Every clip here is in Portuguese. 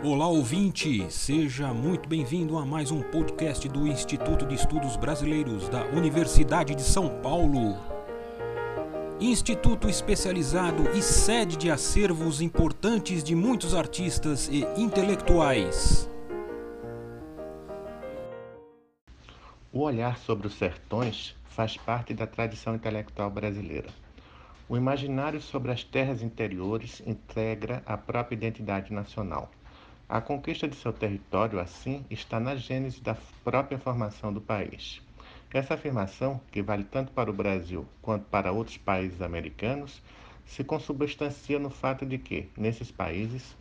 Olá ouvinte, seja muito bem-vindo a mais um podcast do Instituto de Estudos Brasileiros da Universidade de São Paulo. Instituto especializado e sede de acervos importantes de muitos artistas e intelectuais. O olhar sobre os sertões faz parte da tradição intelectual brasileira. O imaginário sobre as terras interiores integra a própria identidade nacional. A conquista de seu território, assim, está na gênese da própria formação do país. Essa afirmação, que vale tanto para o Brasil quanto para outros países americanos, se consubstancia no fato de que, nesses países,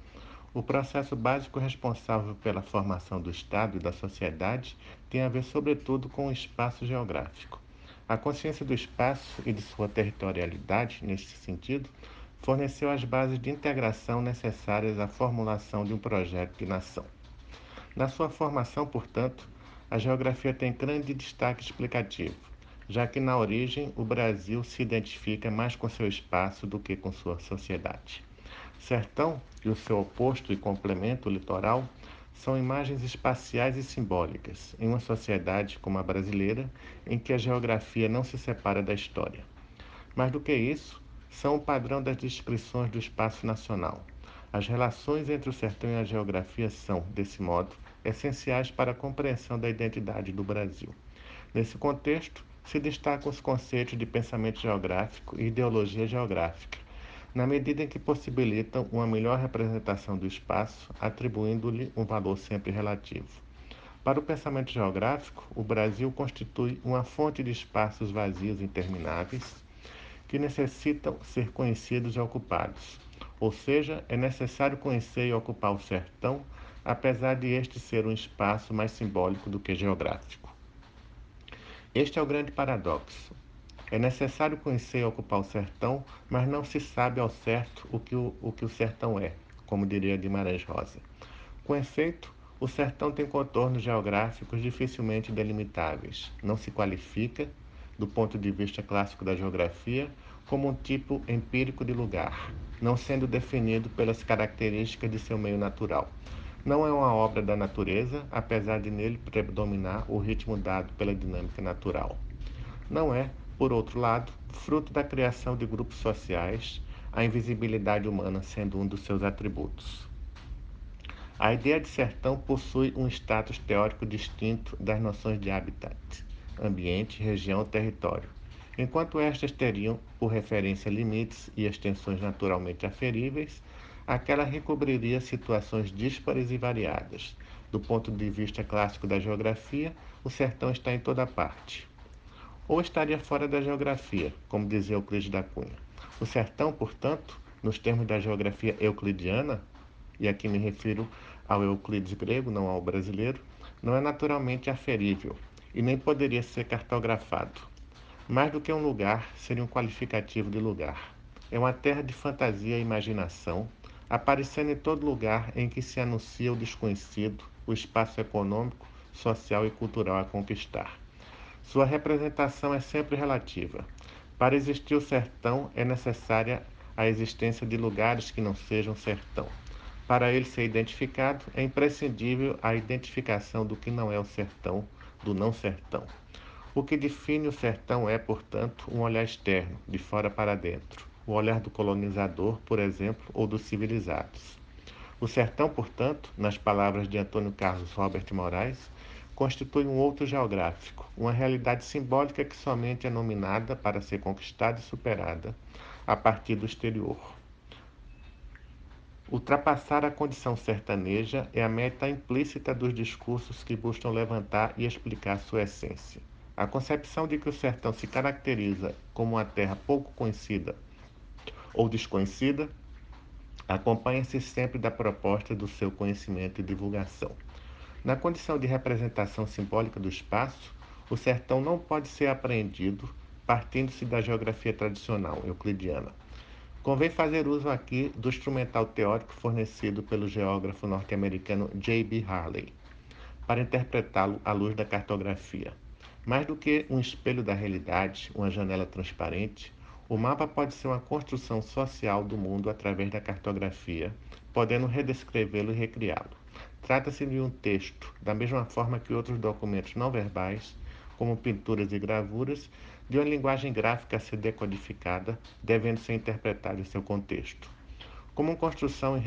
o processo básico responsável pela formação do Estado e da sociedade tem a ver, sobretudo, com o espaço geográfico. A consciência do espaço e de sua territorialidade, neste sentido, forneceu as bases de integração necessárias à formulação de um projeto de nação. Na sua formação, portanto, a geografia tem grande destaque explicativo, já que na origem o Brasil se identifica mais com seu espaço do que com sua sociedade. Sertão e o seu oposto e complemento litoral são imagens espaciais e simbólicas em uma sociedade como a brasileira, em que a geografia não se separa da história. Mais do que isso, são o padrão das descrições do espaço nacional. As relações entre o sertão e a geografia são, desse modo, essenciais para a compreensão da identidade do Brasil. Nesse contexto, se destacam os conceitos de pensamento geográfico e ideologia geográfica, na medida em que possibilitam uma melhor representação do espaço, atribuindo-lhe um valor sempre relativo. Para o pensamento geográfico, o Brasil constitui uma fonte de espaços vazios intermináveis que necessitam ser conhecidos e ocupados. Ou seja, é necessário conhecer e ocupar o sertão, apesar de este ser um espaço mais simbólico do que geográfico. Este é o grande paradoxo. É necessário conhecer e ocupar o sertão, mas não se sabe ao certo o que o, o, que o sertão é, como diria Guimarães Rosa. Com efeito, o sertão tem contornos geográficos dificilmente delimitáveis, não se qualifica do ponto de vista clássico da geografia, como um tipo empírico de lugar, não sendo definido pelas características de seu meio natural. Não é uma obra da natureza, apesar de nele predominar o ritmo dado pela dinâmica natural. Não é, por outro lado, fruto da criação de grupos sociais, a invisibilidade humana sendo um dos seus atributos. A ideia de sertão possui um status teórico distinto das noções de habitat ambiente, região, território, enquanto estas teriam por referência limites e extensões naturalmente aferíveis, aquela recobriria situações díspares e variadas. Do ponto de vista clássico da geografia, o sertão está em toda parte. Ou estaria fora da geografia, como dizia Euclides da Cunha. O sertão, portanto, nos termos da geografia euclidiana, e aqui me refiro ao Euclides grego, não ao brasileiro, não é naturalmente aferível, e nem poderia ser cartografado. Mais do que um lugar, seria um qualificativo de lugar. É uma terra de fantasia e imaginação, aparecendo em todo lugar em que se anuncia o desconhecido, o espaço econômico, social e cultural a conquistar. Sua representação é sempre relativa. Para existir o sertão, é necessária a existência de lugares que não sejam sertão. Para ele ser identificado, é imprescindível a identificação do que não é o sertão, do não sertão. O que define o sertão é, portanto, um olhar externo, de fora para dentro, o olhar do colonizador, por exemplo, ou dos civilizados. O sertão, portanto, nas palavras de Antônio Carlos Robert Moraes, constitui um outro geográfico, uma realidade simbólica que somente é nominada para ser conquistada e superada a partir do exterior. Ultrapassar a condição sertaneja é a meta implícita dos discursos que buscam levantar e explicar sua essência. A concepção de que o sertão se caracteriza como uma terra pouco conhecida ou desconhecida acompanha-se sempre da proposta do seu conhecimento e divulgação. Na condição de representação simbólica do espaço, o sertão não pode ser apreendido partindo-se da geografia tradicional euclidiana. Convém fazer uso aqui do instrumental teórico fornecido pelo geógrafo norte-americano J.B. Harley, para interpretá-lo à luz da cartografia. Mais do que um espelho da realidade, uma janela transparente, O mapa pode ser uma construção social do mundo através da cartografia, podendo redescrevê-lo e recriá-lo. Trata-se de um texto, da mesma forma que outros documentos não verbais, como pinturas e gravuras, de uma linguagem gráfica a ser decodificada, devendo ser interpretada em seu contexto. Como construção e,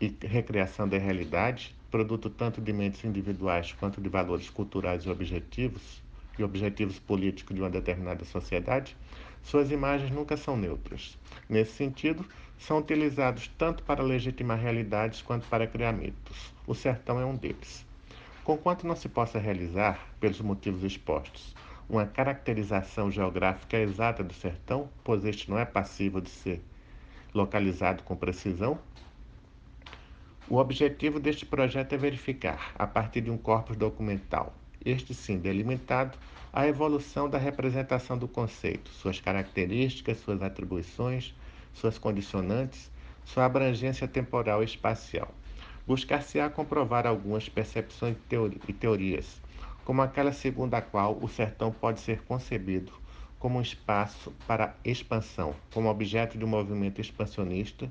e recriação da realidade, produto tanto de mentes individuais quanto de valores culturais e objetivos, e objetivos políticos de uma determinada sociedade, suas imagens nunca são neutras. Nesse sentido, são utilizados tanto para legitimar realidades quanto para criar mitos. O sertão é um deles. Conquanto não se possa realizar, pelos motivos expostos, uma caracterização geográfica exata do sertão, pois este não é passível de ser localizado com precisão, o objetivo deste projeto é verificar, a partir de um corpus documental, este sim delimitado, a evolução da representação do conceito, suas características, suas atribuições, suas condicionantes, sua abrangência temporal e espacial. Buscar-se-á comprovar algumas percepções e teorias, como aquela segundo a qual o sertão pode ser concebido como um espaço para expansão, como objeto de um movimento expansionista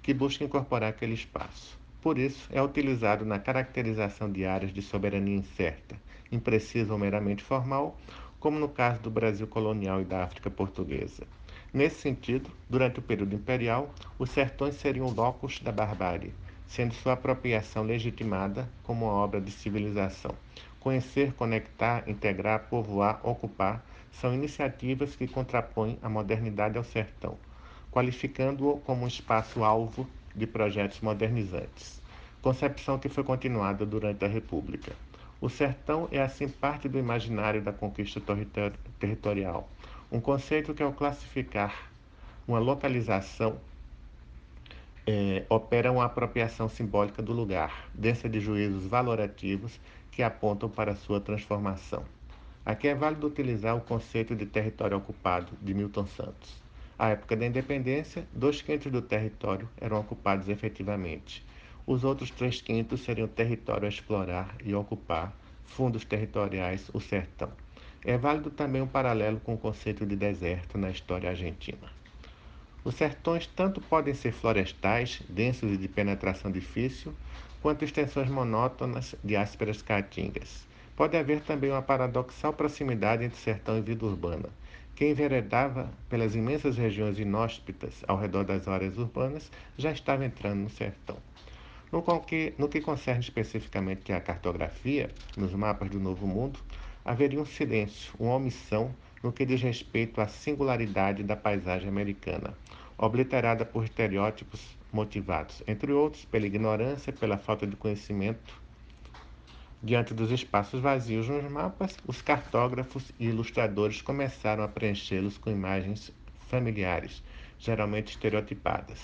que busca incorporar aquele espaço. Por isso, é utilizado na caracterização de áreas de soberania incerta, imprecisa ou meramente formal, como no caso do Brasil colonial e da África portuguesa. Nesse sentido, durante o período imperial, os sertões seriam locus da barbárie, sendo sua apropriação legitimada como obra de civilização. Conhecer, conectar, integrar, povoar, ocupar são iniciativas que contrapõem a modernidade ao sertão, qualificando-o como um espaço-alvo de projetos modernizantes. Concepção que foi continuada durante a República. O sertão é assim parte do imaginário da conquista territorial, um conceito que, ao classificar uma localização, é, opera uma apropriação simbólica do lugar, densa de juízos valorativos que apontam para sua transformação. Aqui é válido utilizar o conceito de território ocupado de Milton Santos. À época da independência, dois quintos do território eram ocupados efetivamente, os outros três quintos seriam território a explorar e ocupar, fundos territoriais, o sertão. É válido também um paralelo com o conceito de deserto na história argentina. Os sertões tanto podem ser florestais, densos e de penetração difícil, quanto extensões monótonas de ásperas caatingas. Pode haver também uma paradoxal proximidade entre sertão e vida urbana. Quem enveredava pelas imensas regiões inóspitas ao redor das áreas urbanas já estava entrando no sertão. No que, no que concerne especificamente à cartografia, nos mapas do Novo Mundo, haveria um silêncio, uma omissão no que diz respeito à singularidade da paisagem americana, obliterada por estereótipos motivados, entre outros, pela ignorância, pela falta de conhecimento. Diante dos espaços vazios nos mapas, os cartógrafos e ilustradores começaram a preenchê-los com imagens familiares, geralmente estereotipadas.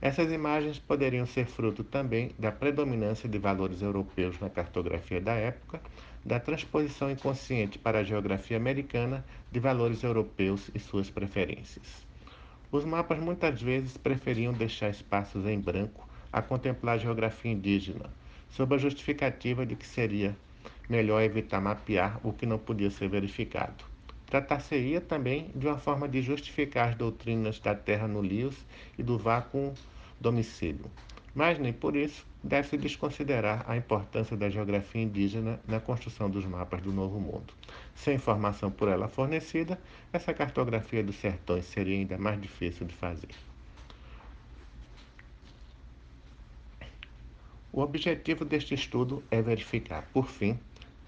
Essas imagens poderiam ser fruto também da predominância de valores europeus na cartografia da época, da transposição inconsciente para a geografia americana de valores europeus e suas preferências. Os mapas muitas vezes preferiam deixar espaços em branco a contemplar a geografia indígena, sob a justificativa de que seria melhor evitar mapear o que não podia ser verificado. Tratar-se-ia também de uma forma de justificar as doutrinas da terra no lios e do vácuo domicílio. Mas nem por isso deve-se desconsiderar a importância da geografia indígena na construção dos mapas do Novo Mundo. Sem informação por ela fornecida, essa cartografia dos sertões seria ainda mais difícil de fazer. O objetivo deste estudo é verificar, por fim,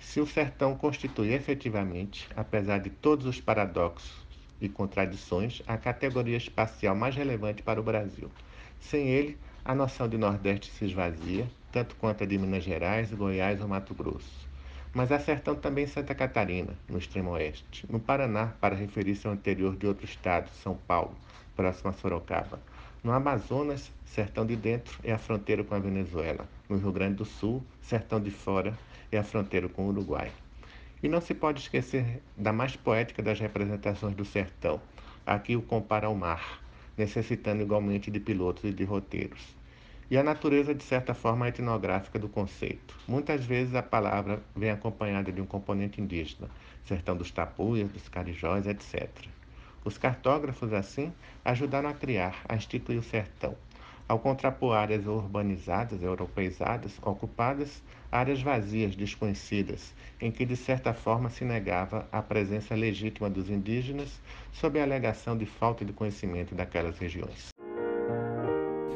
se o sertão constitui efetivamente, apesar de todos os paradoxos e contradições, a categoria espacial mais relevante para o Brasil. Sem ele, a noção de Nordeste se esvazia, tanto quanto a de Minas Gerais, Goiás ou Mato Grosso. Mas há sertão também em Santa Catarina, no extremo oeste, no Paraná, para referir-se ao interior de outro estado, São Paulo, próximo a Sorocaba. No Amazonas, sertão de dentro é a fronteira com a Venezuela. No Rio Grande do Sul, sertão de fora é a fronteira com o Uruguai. E não se pode esquecer da mais poética das representações do sertão. Aqui o compara ao mar, necessitando igualmente de pilotos e de roteiros. E a natureza, de certa forma, etnográfica do conceito. Muitas vezes a palavra vem acompanhada de um componente indígena, sertão dos tapuias, dos carijós, etc. Os cartógrafos, assim, ajudaram a criar, a instituir o sertão, ao contrapor áreas urbanizadas, europeizadas, ocupadas, áreas vazias, desconhecidas, em que de certa forma se negava a presença legítima dos indígenas sob a alegação de falta de conhecimento daquelas regiões.